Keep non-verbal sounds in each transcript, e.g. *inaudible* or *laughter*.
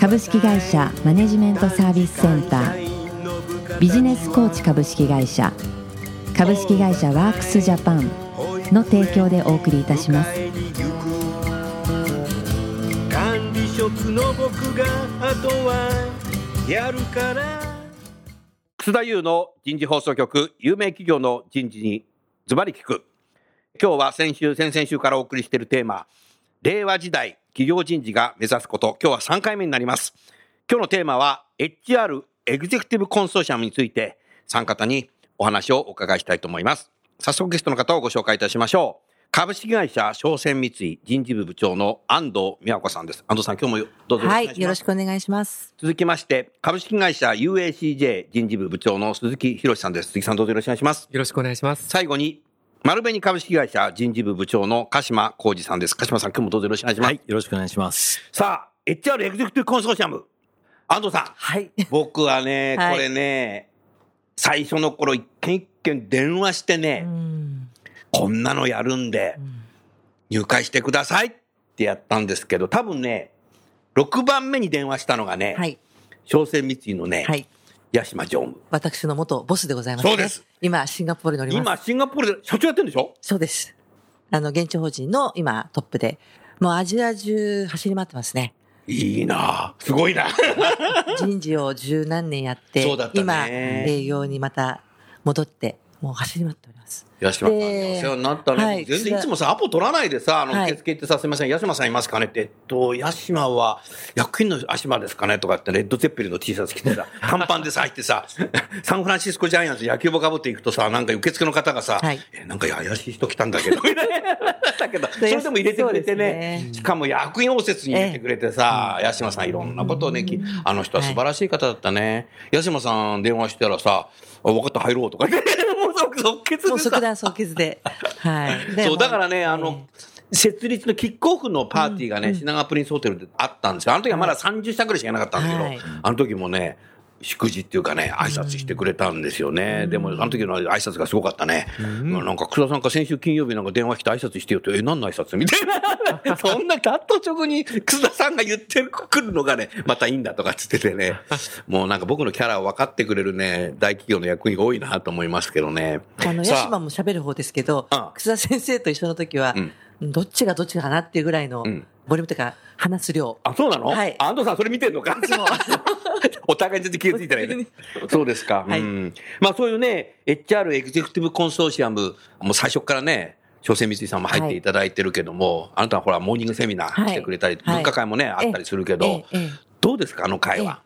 株式会社マネジメントサービスセンター。ビジネスコーチ株式会社。株式会社ワークスジャパンの提供でお送りいたします。管理職の僕があとはやるから。楠田優の人事放送局有名企業の人事にズバリ聞く。今日は先週先々週からお送りしているテーマ令和時代企業人事が目指すこと今日は3回目になります今日のテーマは HR エグゼクティブコンソーシアムについて3方にお話をお伺いしたいと思います早速ゲストの方をご紹介いたしましょう株式会社商船三井人事部部長の安藤美和子さんです安藤さん今日もどうぞよろしくお願いします、はい、よろしくお願いします。続きまして、株式会社 UACJ 人事部部長の鈴木博さんです。鈴木さんどうぞよろしくお願いします。よろしくお願いします。最後に、丸紅株式会社人事部部長の鹿島浩二さんです。鹿島さん、今日もどうぞよろしくお願いします。はい、よろしくお願いします。さあ、HR エグゼクティブコンソーシアム。安藤さん、はい。僕はね、はいこれね、最初の頃一件一件電話してね、うんこんなのやるんで、入会してくださいってやったんですけど、多分ね、6番目に電話したのがね、はい。商船三井のね、はい。八島常務。私の元ボスでございます、ね。そうです。今、シンガポールにおります。今、シンガポールで社長やってるんでしょ？そうです。あの、現地法人の今、トップで、もうアジア中走り回ってますね。いいなあすごいな。*laughs* 人事を十何年やって、ね今、営業にまた戻って、もう走り回っております。八島さんお世話になったね。はい。全然いつもさ、アポ取らないでさ、あの、はい受付行ってさ、すみません、八島さんいますかねって、えっと、八島は、役員の足島ですかねとかって、レッド・ゼッペリンの T シャツ着てさ、短パンでさ、入ってさ、*laughs* サンフランシスコジャイアンツ野球部かぶっていくとさ、なんか受付の方がさ、はい。え、なんか怪しい人来たんだけど、みたいな。だけど、それでも入れてくれてね、ね。しかも役員応接に入れてくれてさ、八島さんいろんなことをね、きあの人は素晴らしい方だったね。八島さん電話したらさ、あ分かった、入ろうとか言って、もう即即決でさもう即。断即決で。はい。*laughs* でそう、だからね、あの、設立のキックオフのパーティーがね、品川プリンスホテルであったんですよ。あの時はまだ30社ぐらいしかいなかったんだけど、はいあの時もね、祝辞っていうかね、挨拶してくれたんですよね。でも、あの時の挨拶がすごかったね。なんか、楠田さんか先週金曜日なんか電話来て挨拶してよって、え、何の挨拶みたいな。*laughs* そんな、たっと直に楠田さんが言ってくるのがね、またいいんだとかっつっててね。*laughs* もうなんか僕のキャラを分かってくれるね、大企業の役員が多いなと思いますけどね。あの、さヤシマも喋る方ですけどああ、楠田先生と一緒の時は、どっちがどっちかなっていうぐらいのんボリュームというか、話す量。あ、そうなの？はいあ安藤さんそれ見てんのか？*laughs* お互いに全然気がついてないね。*laughs* そうですか。はいうん。まあそういうね、HR エグゼクティブコンソーシアム、もう最初からね、商船三井さんも入っていただいてるけども、あなたはほら、モーニングセミナー来てくれたり、はい文化会もね、あったりするけど、どうですか、あの会は。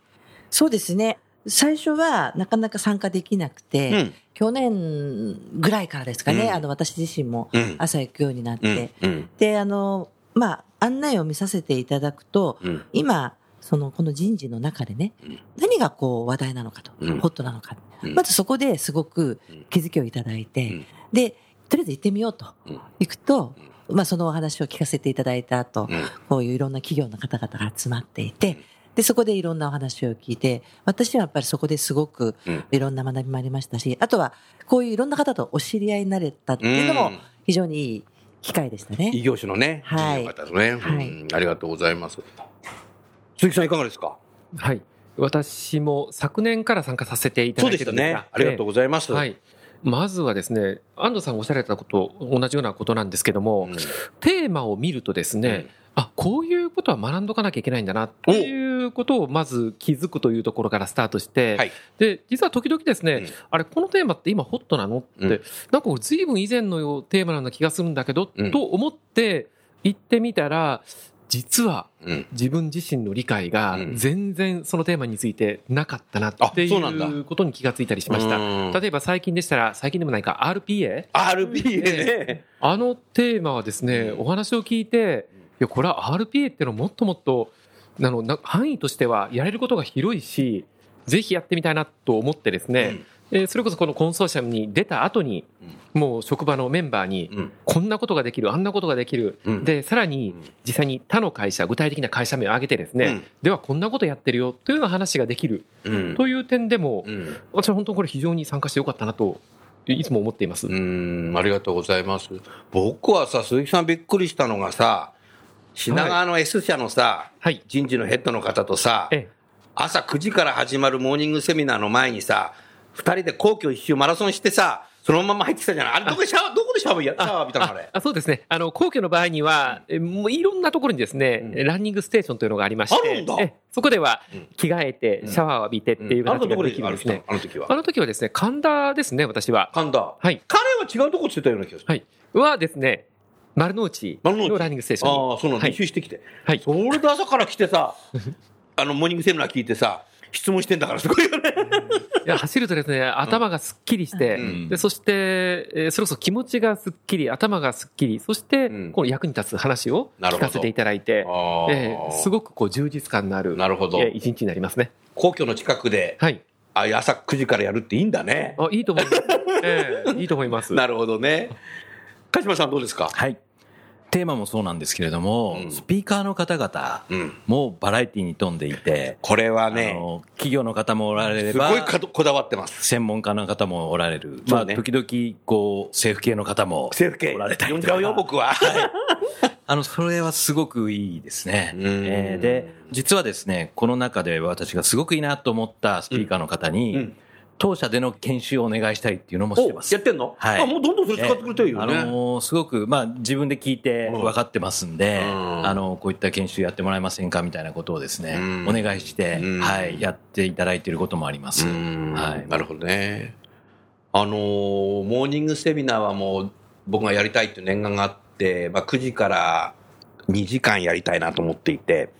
そうですね。最初はなかなか参加できなくて、うん去年ぐらいからですかね、うん。あの、私自身もうん。朝行くようになっうん。て、。うん。で、あの、まあ、案内を見させていただくと、うん。今、その、この人事の中でね、うん。何がこう話題なのかと、うん。ホットなのか、うん。まずそこですごく気づきをいただいて、うん。で、とりあえず行ってみようと、うん。行くと、まあそのお話を聞かせていただいた後、うん。こういういろんな企業の方々が集まっていて、で、そこでいろんなお話を聞いて、私はやっぱりそこですごくうんいろんな学びもありましたし、あとはこういういろんな方とお知り合いになれたっていうのもうん非常にいい機会でしたね。異業種のね、はい人の方ですね、はいうんありがとうございます。鈴木さんいかがですか？はい。私も昨年から参加させていたそうでしただいてるんですがね。ありがとうございます。はい。まずはですね、安藤さんがおっしゃられたこと、同じようなことなんですけども、うんテーマを見るとですね、うんあ、こういうことは学んどかなきゃいけないんだなっていうことをまず気づくというところからスタートして、はい。で、実は時々ですね、うん。あれ、このテーマって今ホットなの？って、うん。なんかこれ随分以前のテーマのような気がするんだけど、うん。と思って行ってみたら、実はうん。自分自身の理解がうん。全然そのテーマについてなかったなっていうことに気がついたりしました。うん。例えば最近でしたら、最近でもないか RPA? RPA ね。あのテーマはですね、うん。お話を聞いて、いや、これは RPA っていうのはもっともっと、あの、な範囲としてはやれることが広いし、ぜひやってみたいなと思ってですね、えーそれこそこのコンソーシアムに出た後に、もう職場のメンバーに、うん。こんなことができる、あんなことができる、うん。で、さらに実際に他の会社、具体的な会社名を挙げてですね、うん。ではこんなことやってるよというような話ができる。うん。という点でも、うん。私は本当にこれ非常に参加してよかったなと、いつも思っています。うん、ありがとうございます。僕はさ、鈴木さんびっくりしたのがさ、品川の S 社のさ、はい。人事のヘッドの方とさ、ええ朝9時から始まるモーニングセミナーの前にさ、二人で皇居一周マラソンしてさ、そのまま入ってきたじゃない？あれ、どこでシャワー、どこでシャワーやシャワー浴びたのあれ？あそうですね。あの、皇居の場合には、えもういろんなところにですね、うんランニングステーションというのがありまして、あるんだえそこではうん着替えて、うんシャワーを浴びてっていう形ができるんですね。あの時はあ。の時はですね、神田ですね、私は。神田。はい。彼は違うとこって言ってたような気がする。はい。はですね、丸の内丸のランニングステーションに。ああ、そうなんだ。はい一周してきて。はい。それで朝から来てさ、*laughs* あの、モーニングセミナー聞いてさ、質問してんだからすごいよね。いや走るとですね、頭がすっきりして、うんでそして、えーそれこそ気持ちがすっきり、頭がすっきり、そして、うんこの役に立つ話を聞かせていただいて、あえーすごくこう充実感のある、なるほどえー一日になりますね。皇居の近くで、はい。ああいう朝9時からやるっていいんだね。あ、いいと思います。ええいいと思います。*laughs* なるほどね。鹿島さんどうですか？はい。テーマもそうなんですけれども、うんスピーカーの方々うん。もバラエティに富んでいて、これはあね、の企業の方もおられれば、すごいかこだわってます。専門家の方もおられる。そうねまあ、時々、こう、政府系の方も政府系。おられたり呼んじゃうよ、僕は。*laughs* あの、それはすごくいいですね。うんえーで、実はですね、この中で私がすごくいいなと思ったスピーカーの方に、うん当社での研修をお願いしたいっていうのもしておます。やってんの？はい。あ、もうどんどんそれ使ってくれてるよあね。のーすごく、まあ、自分で聞いてうん。分かってますんで、うん。あのこういった研修やってもらえませんかみたいなことをですね、うん。お願いして、うん。はい、やっていただいていることもあります。うん。はい。なるほどね。あのーモーニングセミナーはもう僕がやりたいっていう念願があって、まあ、9時から2時間やりたいなと思っていて、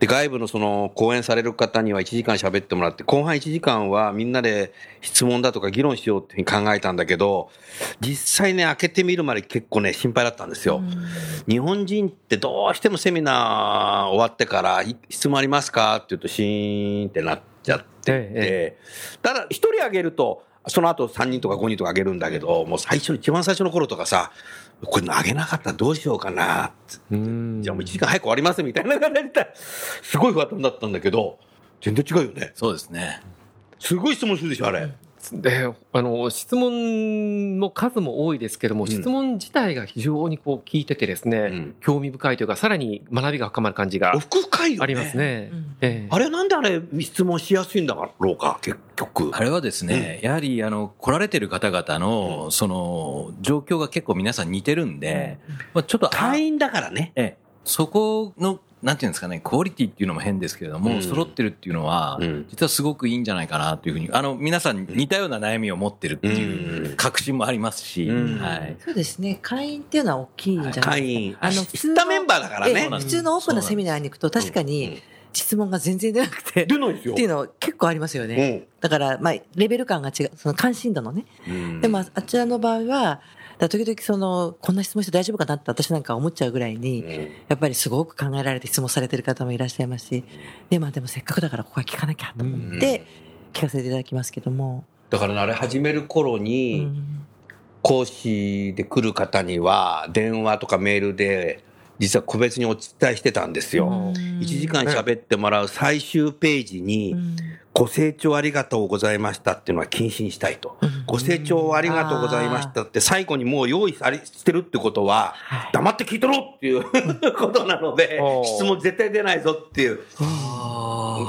で、外部のその講演される方には1時間喋ってもらって、後半1時間はみんなで質問だとか議論しようっていうふうに考えたんだけど、実際ね、開けてみるまで結構ね、心配だったんですよ。日本人ってどうしてもセミナー終わってから、い質問ありますかって言うとシーンってなっちゃって。て、えただ一人あげると、その後3人とか5人とかあげるんだけど、もう最初、一番最初の頃とかさ、これあげなかったらどうしようかなじゃあもう1時間早く終わりますみたいな感じですごい不安だったんだけど、全然違うよね。そうですね。すごい質問するでしょ、あれ。で、あの、質問の数も多いですけども、ん質問自体が非常にこう聞いててですね、うん興味深いというか、さらに学びが深まる感じが奥深いよね。ありますね。うんええあれなんであれ質問しやすいんだろうか、結局。あれはですね、やはりあの来られてる方々の、その状況が結構皆さん似てるんで、まあ、ちょっとあ会員だからね。ええ、そこの、なんていうんですかね、クオリティっていうのも変ですけれども、うん揃ってるっていうのは、うん実はすごくいいんじゃないかなというふうに、あの、皆さん似たような悩みを持ってるっていううん確信もありますし、うんはい。そうですね。会員っていうのは大きいんじゃないですか。会員。あの、知ったメンバーだからええね。普通のオープンなセミナーに行くと確かうんに質問が全然出なくて、出ないですよ。っていうの結構ありますようね。んだから、まあ、レベル感が違う、その関心度のね。うんでも、あちらの場合は、だ時々その、こんな質問して大丈夫かなって私なんか思っちゃうぐらいに、うん。やっぱりすごく考えられて質問されてる方もいらっしゃいますし、で、まあでもせっかくだからここは聞かなきゃと思って、聞かせていただきますけども。だからねあれ始める頃うに、ん。講師で来る方には、電話とかメールで、実は個別にお伝えしてたんですよ。1時間喋ってもらう最終ページに、ご清聴ありがとうございましたっていうのは禁止にしたいと。ご清聴ありがとうございましたって最後にもう用意されしてるってことは、はい黙って聞いとろっていう *laughs* ことなので質問絶対出ないぞっていう、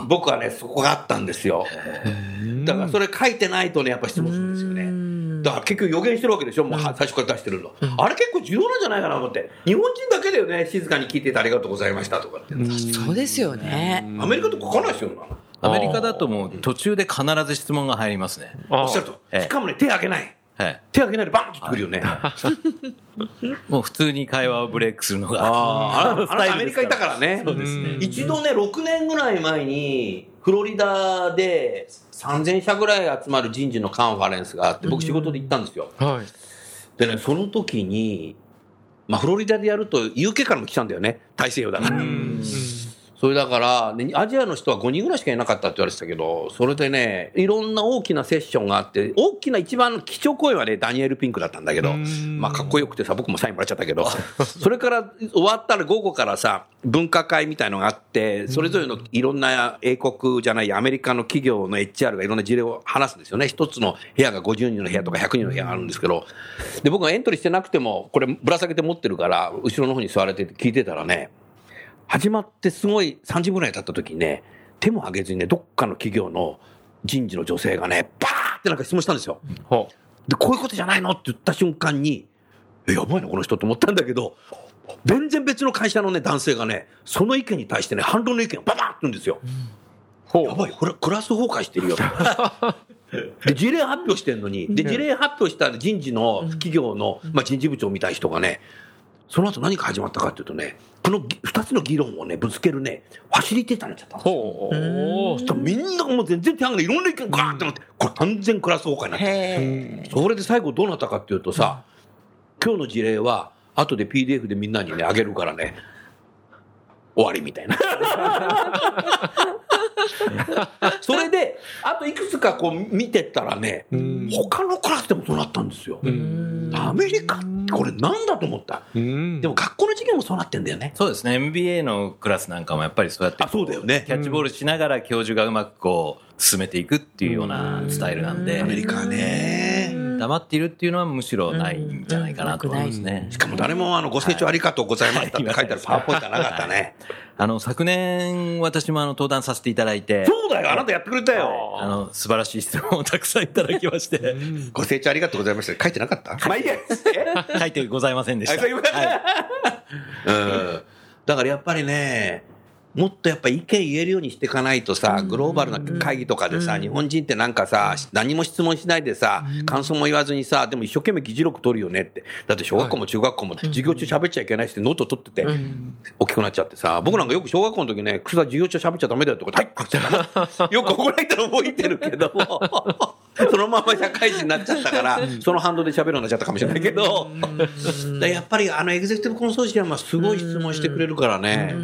僕はね、そこがあったんですよ。だからそれ書いてないとね、やっぱ質問するんですよね。だから結局予言してるわけでしょ、もうは最初から出してるの。あれ結構重要なんじゃないかなと思って。日本人だけだよね、静かに聞いててありがとうございましたとかって。そうですよね。アメリカとか書かないですよ、なのアメリカだともう途中で必ず質問が入りますね。あおっしゃると。ええしかもね、手挙げない。はい。手挙げないでバンってくるよね。*laughs* もう普通に会話をブレイクするのが。ああ *laughs* あなたアメリカいたからね。そうですね。一度ね、6年ぐらい前に、フロリダで3000社ぐらい集まる人事のカンファレンスがあって、僕仕事で行ったんですよ。はい。でね、その時に、まあ、フロリダでやると UK からも来たんだよね。大西洋だから。それだから、ねアジアの人は5人ぐらいしかいなかったって言われてたけど、それでね、いろんな大きなセッションがあって、大きな一番の基調講演はね、ダニエル・ピンクだったんだけど、まあかっこよくてさ、僕もサインもらっちゃったけど、*laughs* それから終わったら午後からさ、文化会みたいのがあって、それぞれのいろんな英国じゃない、アメリカの企業の HR がいろんな事例を話すんですよね。一つの部屋が50人の部屋とか100人の部屋があるんですけど、で、僕がエントリーしてなくても、これぶら下げて持ってるから、後ろの方に座れてて聞いてたらね、始まってすごい3時ぐらい経った時にね、手も挙げずにね、どっかの企業の人事の女性がね、バーってなんか質問したんですよ。ほで、こういうことじゃないのって言った瞬間に、え、やばいな、この人と思ったんだけど、全然別の会社のね、男性がね、その意見に対してね、反論の意見をババーって言うんですよ。ほやばい、これクラス崩壊してるよ。*laughs* で、事例発表してんのに、で、事例発表した人事の企業の、まあ、人事部長みたいな人がね、その後何が始まったかっていうとね、このぎ二つの議論をね、ぶつけるね、ファシリテーターになっちゃったんですよ。ほうそしたらみんながもう全然手挙げていろんな意見がガーってなって、これ完全クラス崩壊になって。それで最後どうなったかっていうとさ、今日の事例は、後で PDF でみんなにね、あげるからね、終わりみたいな。*laughs* *laughs* それで、あといくつかこう見てったらね、うん他のクラスでもそうなったんですよ。うんアメリカってこれなんだと思った。うんでも学校の授業もそうなってんだよね。そうですね。MBA のクラスなんかもやっぱりそうやってあ、そうだよねキ。ャッチボールしながら教授がうまくこう進めていくっていうようなスタイルなんでア、メリカはね。黙っているっていうのはむしろないんじゃないかなと思いますねし。かも誰もあのご清聴ありがとうございましたって書いてあるパワーポイントはなかったね。*laughs* あの、昨年私もあの登壇させていただいて、そうだよ、あなたやってくれたよ。あの、素晴らしい質問をたくさんいただきまして、ご清聴ありがとうございました。書いてなかった？まあいいや。え書いてございませんでした。あそういうことはいうん。だからやっぱりね、もっとやっぱ意見言えるようにしていかないとさ、グローバルな会議とかでさ、日本人ってなんかさ、何も質問しないでさ、感想も言わずにさ、でも一生懸命議事録取るよねって。だって小学校も中学校も授業中喋っちゃいけないしってノート取ってて、大きくなっちゃってさ、僕なんかよく小学校の時ね、草授業中喋っちゃダメだよとか、はい *laughs* ってよく怒られたの覚えてるけども、*laughs* そのまま社会人になっちゃったから、その反動で喋るようになっちゃったかもしれないけど、やっぱりあのエグゼクティブコンソーシアムはすごい質問してくれるからね、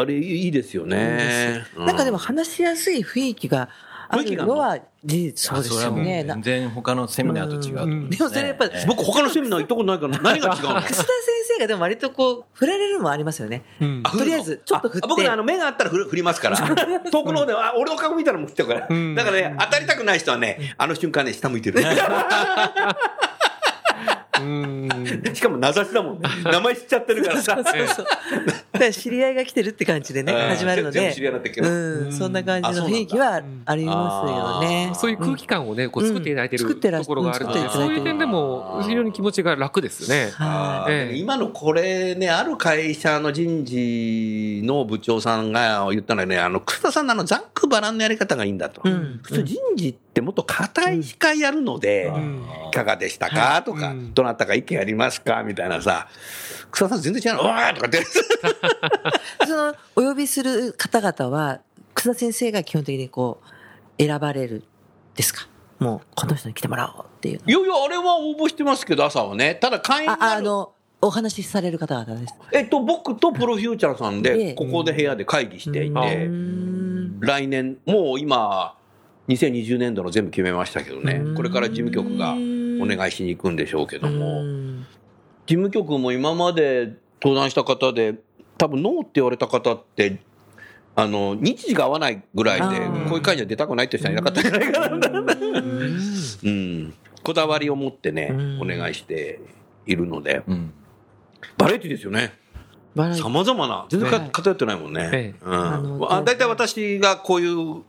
あれいいですよね。なんかでも話しやすい雰囲気があるのは事実。そうですよね。な。全然他のセミナーと違う。でもそれやっぱ僕他のセミナー行ったことないから何が違うの？楠田先生がでも割とこう振られるのもありますよね。うん。あとりあえずちょっと振って。あ僕ねあの目があったら振る振りますから。*laughs* 遠くの方であ俺の顔見たらもう振っちゃうから、ん。だからね当たりたくない人はねあの瞬間ね下向いてるうん *laughs* しかも名指しだもんね。*laughs* 名前知っちゃってるからさ。そうそう。*laughs* だ知り合いが来てるって感じでね、うん。始まるので。知り合いになってうん、そんな感じの雰囲気はありますよね。そういう空気感をね、こう作っていただいてるうん作ってらっところがあるので、そういう点でも非常に気持ちが楽ですね。今のこれね、ある会社の人事の部長さんが言ったのはね、あの、楠田さんのあの、ざっくばらんのやり方がいいんだと。うん普通人事ってもっと硬い司会やるので、んいかがでしたか？とか、うんどなたか意見ありますか？みたいなさ、楠田さん全然違うの、おーいとかって。い。*laughs* その、お呼びする方々は、楠田先生が基本的にこう、選ばれるですか？もう、この人に来てもらおうっていうの。いやいや、あれは応募してますけど、朝はね。ただ会員あの、お話しされる方々です。えっと、僕とプロフューチャーさんえで、えここで部屋で会議していあて、うん。来年、もう今、2020年度の全部決めましたけどね、これから事務局がお願いしに行くんでしょうけども、うん。事務局も今まで登壇した方で、多分ノーって言われた方って、あの、日時が合わないぐらいで、こういう会には出たくないって人はいなかったんじゃないかな。うん。こだわりを持ってねうん、お願いしているので、うんバラエティですよね。さまざまな、全然。はいか偏ってないもんね。ええ。うん。あ大体私がこういう、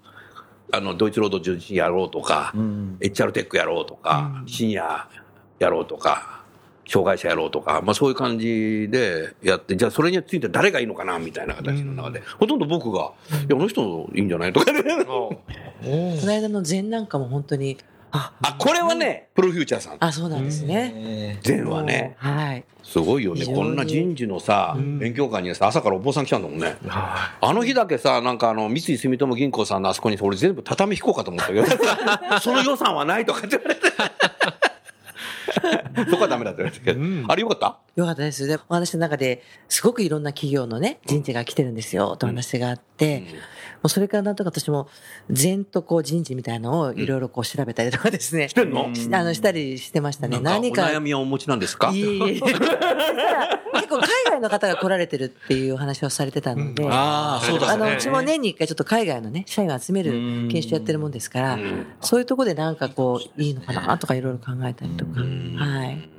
あの、ドイツ労働重視やろうとか、うん。HR テックやろうとか、シニアやろうとか、障害者やろうとか、まあそういう感じでやって、じゃあそれについて誰がいいのかなみたいな形の中で、ほとんど僕が、いや、あの人いいんじゃないとかね。*laughs* この間の禅なんかも本当に、あ、あ、これはね、プロフューチャーさん。あ、そうなんですね。え前はね、はい。すごいよね。こんな人事のさ、勉強会にさ、朝からお坊さん来たんだもんね。あの日だけさ、なんかあの、三井住友銀行さんのあそこに、俺全部畳引こうかと思ったけど、*laughs* その予算はないとかって言われて。*laughs* そこはダメだったんですけど、うんあれよかった？よかったです。で、お話の中ですごくいろんな企業のね、人事が来てるんですよ、と話があって、もうそれからなんとか私も、全とこう人事みたいのをいろいろこう調べたりとかですね。してんの？しあの、したりしてましたね。何か。かお悩みはお持ちなんですか？いえい *laughs* 結構海外の方が来られてるっていうお話をされてたので、ああそうだあの、ねうちも年に一回ちょっと海外のね、社員を集める研修やってるもんですから、そういうところでなんかこう、いいのかなとかいろいろ考えたりとか。はい。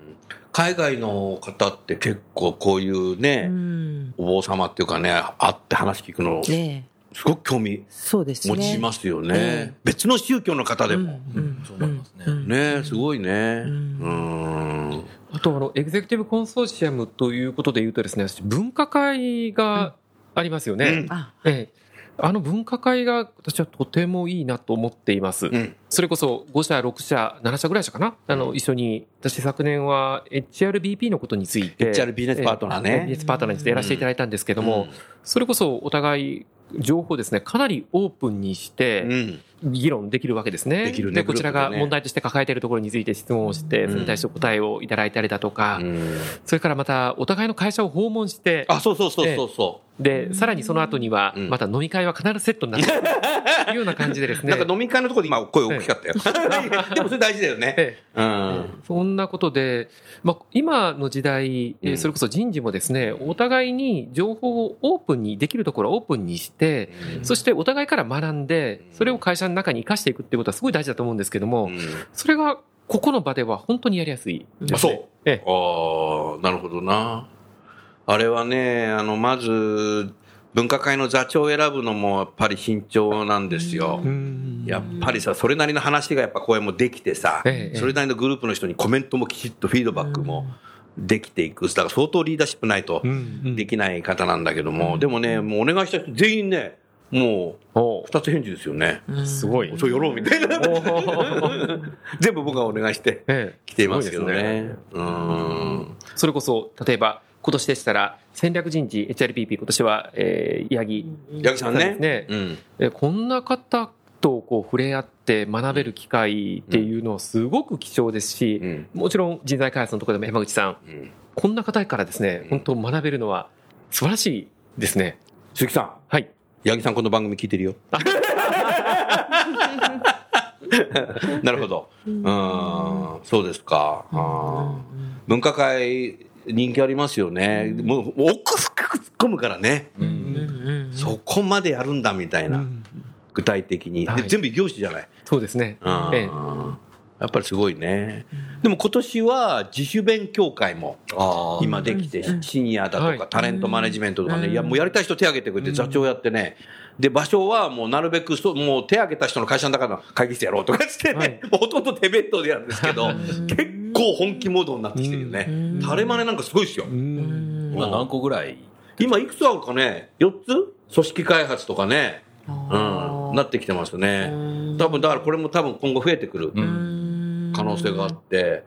海外の方って結構こういうね、うん。お坊様っていうかね会って話聞くのすねえごく興味そうですね。持ちますよね。ええ別の宗教の方でうんも、うん。そうなりますね。うん。ねすごいね。ううん。んあと、あの、エグゼクティブコンソーシアムということで言うとですね、私分科会がありますよね。あ、ええ。あの分科会が私はとてもいいなと思っています。うん。それこそ5社、6社、7社ぐらいしたかな？あの、一緒に、私昨年は HRBP のことについて。HR ビジネスパートナーね。ええビジネスパートナーにしてやらせていただいたんですけども、うん。それこそお互い情報ですね、かなりオープンにして、うん。議論できるわけですね。できるね。で、こちらが問題として抱えているところについて質問をして、それに対して答えをいただいたりだとか、うん。それからまたお互いの会社を訪問して、あそうそうそうそうそで、さらにその後にはうん、また飲み会は必ずセットになってる。と *laughs* いうような感じでですうね。なんか飲み会のところで今声大きかったよ。*laughs* でもそれ大事だよね。ん。そんなことで、まあ、今の時代、それこそ人事もですね、お互いに情報をオープンに、できるところをオープンにして、そしてお互いから学んで、それを会社の中に生かしていくっていうことはすごい大事だと思うんですけども、うんそれがここの場では本当にやりやすいです、ね。あそうええああ、なるほどな。あれはね、あの、まず、分科会の座長を選ぶのもやっぱり慎重なんですよ。うんやっぱりさ、それなりの話がやっぱ声もできてさ、ええそれなりのグループの人にコメントもきちっとフィードバックもできていく。だから相当リーダーシップないとうんできない方なんだけども、でもね、もうお願いした人全員ね、もおう二つ返事ですよね。うすごい。そうやろうみたいな。*laughs* 全部僕がお願いしてええ来ていますけどすごいですね。うん。それこそ、例えば、今年でしたら、戦略人事 HRPP、今年は、えー、八木八木さんね。ねうん。えこんな方とこう触れ合って学べる機会っていうのはすごく貴重ですし、うん。もちろん人材開発のところでも山口さん、うん。こんな方からですね、本当学べるのは素晴らしいですね。鈴木さん。はい。八木さんこの番組聞いてるよ。*laughs* なるほど。うん、そうですか。分科会人気ありますよね。もう奥深く突っ込むからね。そこまでやるんだみたいな。具体的に。全部異業種じゃない。そうですね。やっぱりすごいね。でも今年は自主勉強会も。今できて、シニアだとはい。かタレントマネジメントとかね、いやもうやりたい人手挙げてくれて座長やってね、で、場所はもうなるべくそ、もう手挙げた人の会社の中の会議室やろうとかしてはい。ね、ほとんど手弁当でやるんですけど、結構本気モードになってきてるよね。タレマネなんかすごいですよ。今何個ぐらい？今いくつあるかね ?4 つ？組織開発とかね、うん、なってきてますね。多分だからこれも多分今後増えてくる可能性があって、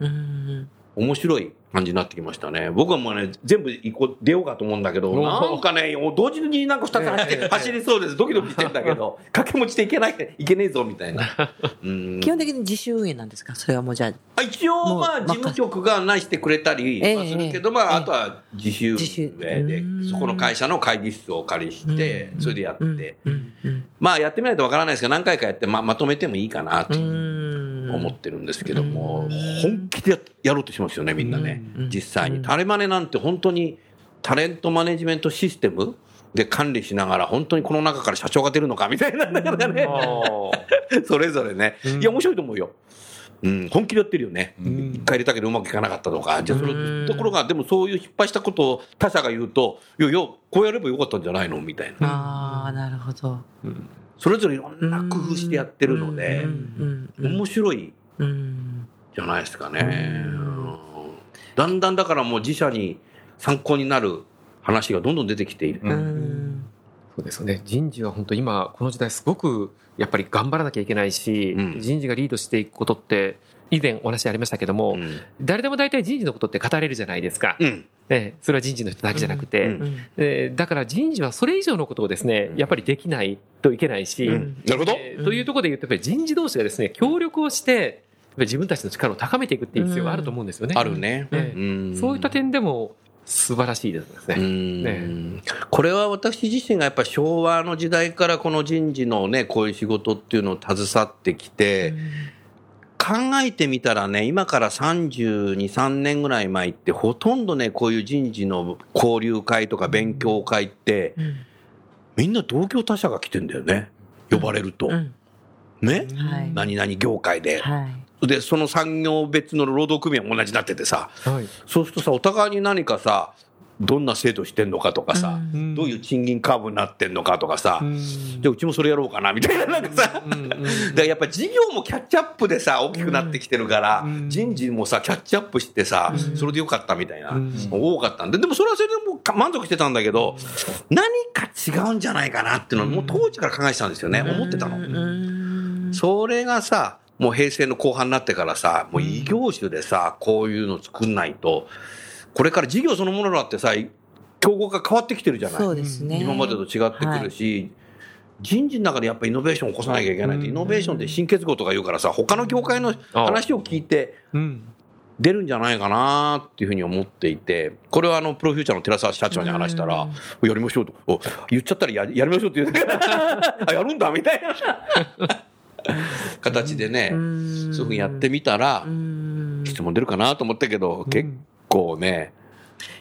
面白い感じになってきましたね。僕はもうね、全部行こう、出ようかと思うんだけど、なんかね、同時になんか2つ走って、*laughs* 走りそうです。ドキドキしてんだけど、*laughs* 掛け持ちでいけない、いけねえぞ、みたいな。*laughs* うん。基本的に自主運営なんですか？それはもうじゃあ、あ一応、まあ、事務局が案内してくれたりええはするけど、まあ、ええ。あとは自主運営でう、ん。そこの会社の会議室をお借りして、それでやって、まあ、やってみないとわからないですけど、何回かやって、ままとめてもいいかなとう。ん思ってるんですけども、本気でややろうとしますよね、みんなね。実際に。タレマネなんて本当にタレントマネジメントシステムで管理しながら、本当にこの中から社長が出るのかみたいな、だからね、*laughs* それぞれね。いや、面白いと思うよ。うん、本気でやってるよね。一回入れたけどうまくいかなかったとか。じゃあ、そのところが、でもそういう失敗したことを他者が言うと、いやいや、こうやればよかったんじゃないの？みたいな。ああ、なるほど。それぞれいろんな工夫してやってるので面白いうんじゃないですかね。うんだんだんだからもう自社に参考になる話がどんどん出てきている。うんそうですよね。人事は本当今、この時代すごくやっぱり頑張らなきゃいけないし、うん人事がリードしていくことって、以前お話ありましたけども、うん誰でも大体人事のことって語れるじゃないですか。うん。ええそれは人事の人だけじゃなくて、うんうんえーだから人事はそれ以上のことをですね、やっぱりできないといけないし、うんなるほど。えーというところで言うと、やっぱり人事同士がですね、協力をして、り自分たちの力を高めていくっていう必要があると思うんですよね。あるね。そういった点でも素晴らしいですね。うんこれは私自身がやっぱ昭和の時代からこの人事のね、こういう仕事っていうのを携わってきて、考えてみたらね、今から32、3年ぐらい前って、ほとんどね、こういう人事の交流会とか勉強会って、みんな同業他社が来てんだよね。呼ばれると。うんね、はい何々業界で。はい。で、その産業別の労働組合も同じになっててさ、はい。そうするとさ、お互いに何かさ、どんな制度してんのかとかさ、ん。どういう賃金カーブになってんのかとかさ、うん。じゃあうちもそれやろうかなみたいな、なんかさ、うんうん *laughs* だからやっぱ事業もキャッチアップでさ、大きくなってきてるから、うん。人事もさ、キャッチアップしてさ、それでよかったみたいな、うん。多かったんで、でもそれはそれでもう満足してたんだけど、何か違うんじゃないかなっていうのを、もう当時から考えてたんですよね、思ってたの。うん。それがさ、もう平成の後半になってからさ、もう異業種でさ、こういうの作んないと、これから事業そのものだってさ、競合が変わってきてるじゃない。そうですね。今までと違ってくるし、人事の中でやっぱイノベーションを起こさなきゃいけないって、うん。イノベーションって新結合とか言うからさ、他の業界の話を聞いてうん。出るんじゃないかなっていうふうに思っていて、これはあの、プロフューチャーの寺澤社長に話したら、やりましょうと、お言っちゃったらややりましょうって言う。から、あ、やるんだみたいな。*laughs* 形でね、そういうふうにやってみたらう、ん。質問出るかなと思ったけど、結構ね、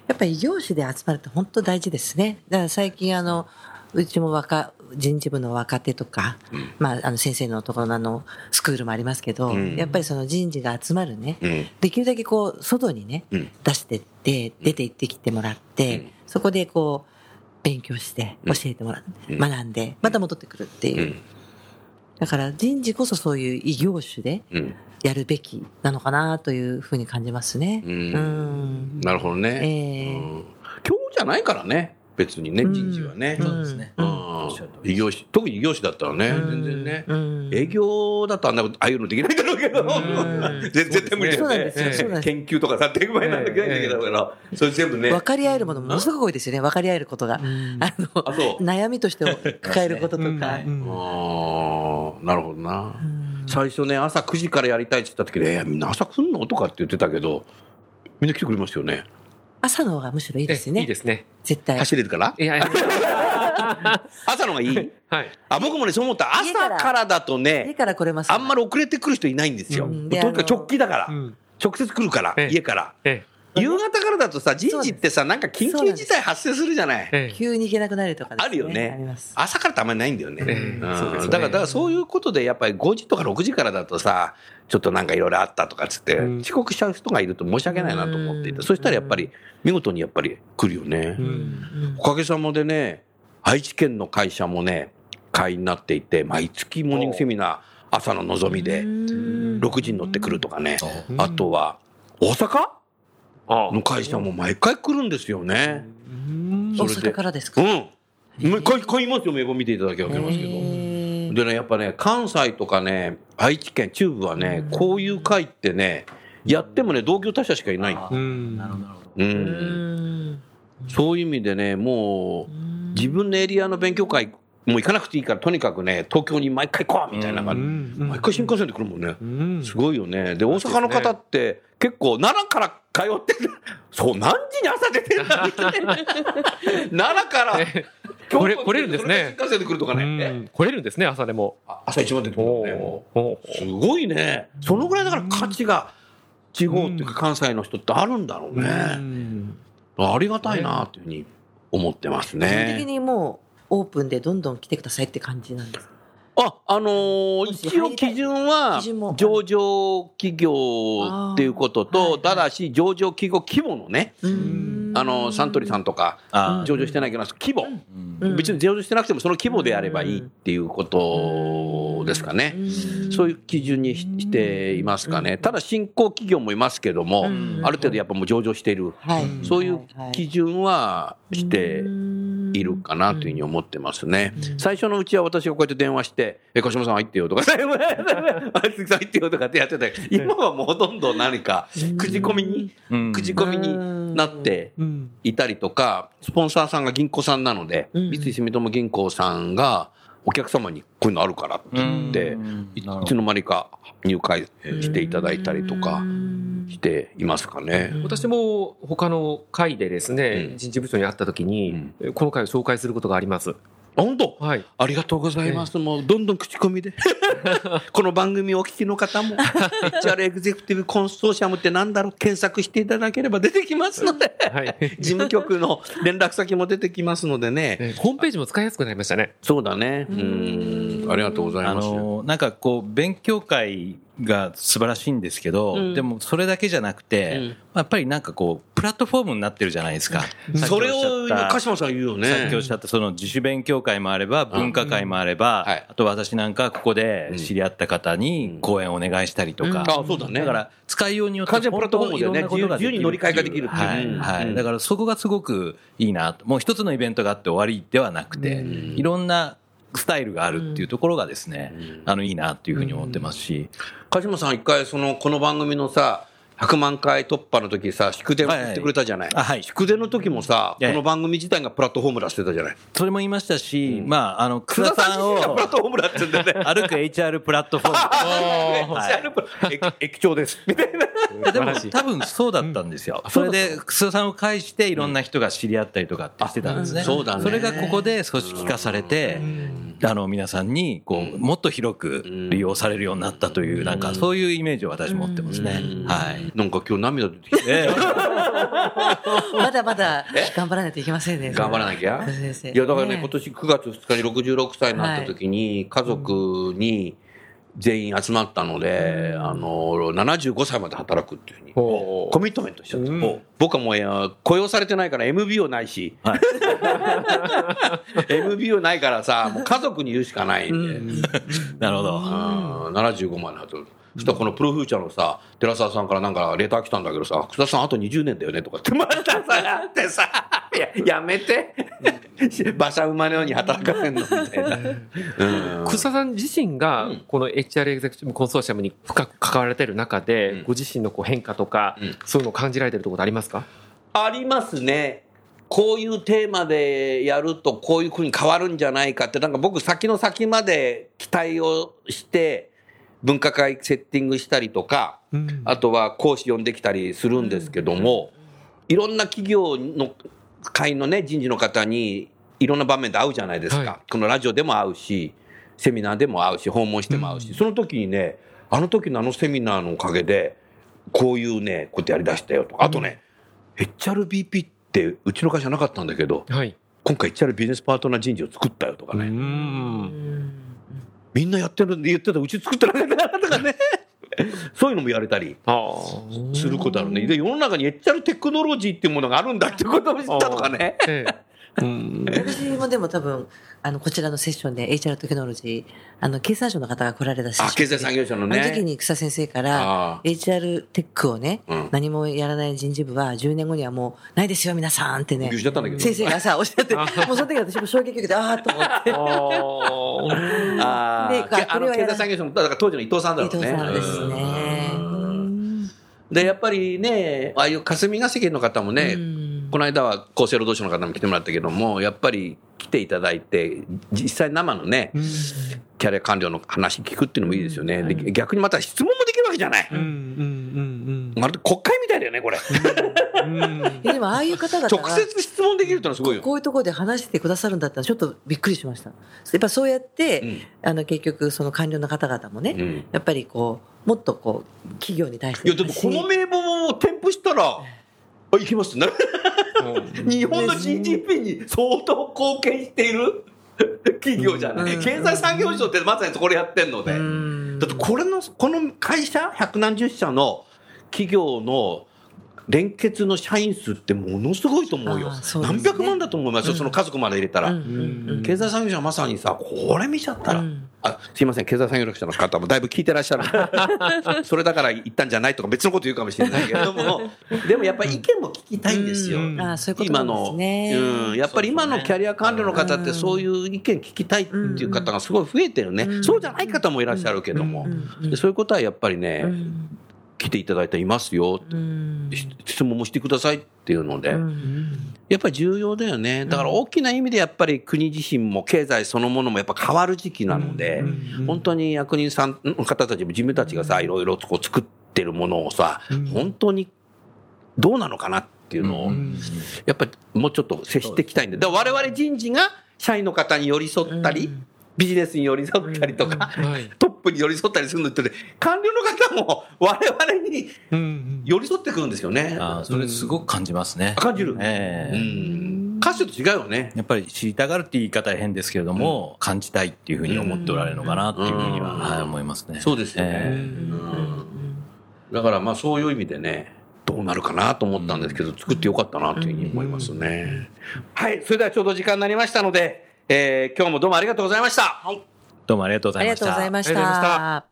やっぱり異業種で集まるって本当大事ですね。だから最近あの、うちも若、人事部の若手とか、まあ、あの先生のところのあの、スクールもありますけど、うん。やっぱりその人事が集まるね、うん、できるだけこう、外にね、うん。出してって、出て行ってきてもらって、うん。そこでこう、勉強して、うん。教えてもらって、うん。学んで、また戻ってくるっていう。う。ん、だから人事こそそういう異業種でうん。やるべきなのかなというふうに感じますね。なるほどね。ええ。うん。競合じゃないからね、別にね、うん人事はね。うん。そうですね。異業種、特に異業種だったらね、うん。全然ね。うん。営業だとあんな、ああいうのできないだろうけど、ん。*laughs* 絶絶対無理だよね。そうなんですよ。そうなんです。研究とかさ、手前なんだけないんだけど、だからそれ全部ね。分かり合えるものものすごく多いですよね。分かり合えることが。あの。悩みとして抱えることとか。うん。あーなるほどな。うん最初ね、朝9時からやりたいって言った時に、えーみんな朝来んの？とかって言ってたけど、みんな来てくれますよね。朝の方がむしろいいですよね。いいですね。絶対。走れるから？いやいや *laughs* 朝の方がいい？はい。あ、僕もね、そう思った。朝からだと家ね、から来れますあんまり遅れてくる人いないんですよ。うんとにかく直帰だから。うん直接来るから、ええ家から。え夕方からだとさ、人事ってさ、なんか緊急事態発生するじゃない。ええ。急に行けなくなるとかね。あるよね。あります。朝からってあんまりないんだよね。だから、だからそういうことで、やっぱり5時とか6時からだとさ、ちょっとなんかいろいろあったとかっつって、うん。遅刻しちゃう人がいると申し訳ないなと思っていて、うん。そしたらやっぱり、見事にやっぱり来るよね。おかげさまでね、愛知県の会社もね、会員になっていて、毎月モーニングセミナー、朝の望みで、うん。6時に乗ってくるとかね。うん。あとは、大阪？あの会社も毎回来るんですよね。それからですか？うん。買い買いますよ、名簿見ていただければわかりますけど。でね、やっぱね、関西とかね、愛知県、中部はね、こういう会ってね、やってもね、同業他社しかいない。うんなるほどなるほど。う。うんんそういう意味でね、もう、自分のエリアの勉強会、もう行かなくていいから、とにかくね、東京に毎回来いみたいなう感んじ。毎回新幹線で来るもんね。うんすごいよね。で、大阪の方って、結構、奈良から通ってる。*laughs* そう、何時に朝出てんだ。奈良から、*laughs* 来れ来れるんですね新幹線で来るとかうね。ん来れるんですね、朝でも。あ朝一番出てくるね。すごいね。そのぐらいだから価値が地方っていうか関西の人ってあるんだろううね。んありがたいなっていうふうに思ってます基本的ね。にもうオープンでどんどん来てくださいって感じなんですかあ、あのー一応基準は上場企業っていうことと、ただし上場企業規模のね、うん。あの、サントリーさんとかあ上場してないけど、規模。別に上場してなくてもその規模であればいいっていうことですかね。そういう基準にししていますかね。ただ新興企業もいますけども、うん。ある程度やっぱもう上場している。はい。そういうはい基準はしているかなというふうに思ってますね。最初のうちは私がこうやって電話して、え、鹿島さん入ってよとか、あ鈴木さん入ってよとかってやってたけど、今はもうほとんど何か口コミに、うん。口コミになってうん。いたりとか、スポンサーさんが銀行さんなので、うん三井住友銀行さんが、お客様にこういうのあるからって言って、いつの間にか入会していただいたりとかしていますかね。私も他の会でですね、うん人事部長に会った時に、この会を紹介することがあります。本当はい。ありがとうございます。もうどんどん口コミで。*laughs* この番組をお聞きの方も、HR エグゼクティブコンソーシアムってなんだろう？検索していただければ出てきますので、はい。事務局の連絡先も出てきますのでね。えホームページも使いやすくなりましたね。そうだね。うん。ありがとうございあます。のなんかこう勉強会が素晴らしいんですけど、うん。でもそれだけじゃなくて、うん。やっぱりなんかこうプラットフォームになってるじゃないですか。それを鹿島さん言うよね。さっきおっしゃったその自主勉強会もあれば文化会もあれば、はい。あと私なんかはここで知り合った方に講演お願いしたりとか、あ、そうだね。だから使いようによって完全プラットフォームだよね本当いろんなことができる。自由に乗り換えができるっていう。はい、うん。はい。うん。だからそこがすごくいいなと。もう一つのイベントがあって終わりではなくて、うん。いろんなスタイルがあるっていうところがですね、うん。あのいいなっていうふうに思ってますし、鹿島さん一回そのこの番組のさ100万回突破の時さ祝電を送ってくれたじゃない,、あはい。祝電の時もさええ。この番組自体がプラットフォームだってたじゃない。それも言いましたし、うん。まああの津楠田さんをプラットフォームだって言うんだよね。*laughs* 歩く HR プラットフォーム。はい。駅駅長ですみたいなでも多分そうだったんですよ。それで、楠田さんを介していろんな人が知り合ったりとかってしてたんですね。うんそうだねそれがここで組織化されて、あの、皆さんに、こう、もっと広く利用されるようになったという、なんかそういうイメー。ジを私持ってますね。はい。なんか今日涙出てきて。ええ。*laughs* まだまだ頑張らないといけませんね。頑張らなきゃ？先生。いやだからねね今年9月2日に66歳になった時に家族に全員集まったので、あの75歳まで働くっていうふうに。ほコミットメントしちゃった、うん。僕はもう雇用されてないから MBO ないし、はい。*laughs* MBO ないからさもう家族に言うしかないんで、なるほど。あー75万だと。そしたらこのプロフューチャーのさ、寺澤さんからなんかレター来たんだけどさ、草田さんあと20年だよねとかって。*laughs* またさ、あってさ、いや、やめて。馬車馬のように働かせんのみたいな。うん。草さん自身がこの HR エグゼクティブコンソーシアムに深く関わられてる中で、うん。ご自身のこう変化とか、うん。そういうのを感じられてるところありますか？ありますね。こういうテーマでやるとこういうふうに変わるんじゃないかって、なんか僕先の先まで期待をして、分科会セッティングしたりとか、あとは講師呼んできたりするんですけども、いろんな企業の会のね、人事の方にいろんな場面で会うじゃないですか。はい。このラジオでも会うし、セミナーでも会うし、訪問しても会うし、その時にね、あの時のあのセミナーのおかげで、こういうね、こうやりだしたよとか、あとね、HRBP ってうちの会社なかったんだけど、はい。今回 HR ビジネスパートナー人事を作ったよとかね、ん。みんなやってるんで言ってたうち作ってなかったとかね、*laughs* そういうのもやれたり。することあるね。で、世の中に HR テクノロジーっていうものがあるんだってことを知ったとかね。ええ。うん。私もでも多分、あの、こちらのセッションで HR テクノロジー、あの、経産省の方が来られたセッションあ、経済産業省のね。あの時に草先生かあら、HR テックをね、うん。何もやらない人事部は10年後にはもうないですよ、皆さんってね先生がさ、おっしゃって、もうその時私も衝撃を受けて、ああと思って。ああー。けあの経済産業省の、だから当時の伊藤さんだろうね。伊藤さんですね。うん。で、やっぱりね、ああいう霞が関の方もね、うんこの間は厚生労働省の方も来てもらったけども、やっぱり来ていただいて、実際生のね、キャリア官僚の話聞くっていうのもいいですよね。で逆にまた質問もできるわけじゃない。うんうんまるで国会みたいだよね、これ。うんうん。い *laughs* やでもああいう方々直が、接質問できるってのはすごいよ。*laughs* こういうところで話してくださるんだったらちょっとびっくりしました。やっぱそうやって、うんあの結局その官僚の方々もね、うんやっぱりこう、もっとこう、企業に対して。いや、でもこの名簿を添付したら、あ、いきますね。日本の GDP に相当貢献している？企業じゃない。うん経済産業省ってまさにそこでやってんので。うんだってこれの、この会社、百何十社の企業の連結の社員数ってものすごいと思うよ。うね何百万だと思いますよ、その家族まで入れたら。うんうんうん経済産業省はまさにさ、これ見ちゃったら、うんあ、すいません、経済産業省の方もだいぶ聞いてらっしゃる。*laughs* それだから言ったんじゃないとか別のこと言うかもしれないけれども、*laughs* でもやっぱり意見も聞きたいんですよ。うんああ、そういうこと今の。うん、やっぱり今のキャリア官僚の方ってそういう意見聞きたいっていう方がすごい増えてるね。そうじゃない方もいらっしゃるけども、でそういうことはやっぱりね、うん来ていただいていますよ、質問もしてくださいっていうので、うん。やっぱり重要だよね。だから大きな意味でやっぱり国自身も経済そのものもやっぱ変わる時期なので、本当に役人さんの方たちも自分たちがさ、いろいろこう作ってるものをさ、本当にどうなのかなっていうのを、やっぱりもうちょっと接していきたいんで、だから我々人事が社員の方に寄り添ったり、ビジネスに寄り添ったりとか、はい。トップに寄り添ったりするのってね、官僚の方も *laughs* 我々にうん。寄り添ってくるんですよね。あーそれすごく感じますね。感じる。ええうん。歌手と違うよね。やっぱり知りたがるって言い方は変ですけれども、感じたいっていうふうに思っておられるのかなっていうふうには、うんはい、思いますね。そうですよね。えうんだからまあそういう意味でね、どうなるかなと思ったんですけど、作ってよかったなというふうに思いますね。はい、それではちょうど時間になりましたので、えー今日もどうもありがとうございました。はい。どうもありがとうございました。ありがとうございま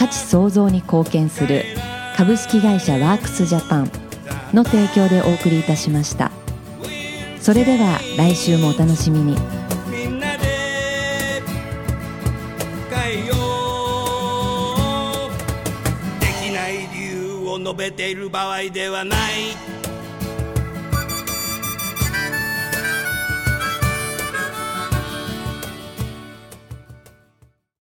価値創造に貢献する株式会社ワークスジャパンの提供でお送りいたしました。それでは来週もお楽しみに。みんなで変えよう。できない理由を述べている場合ではない。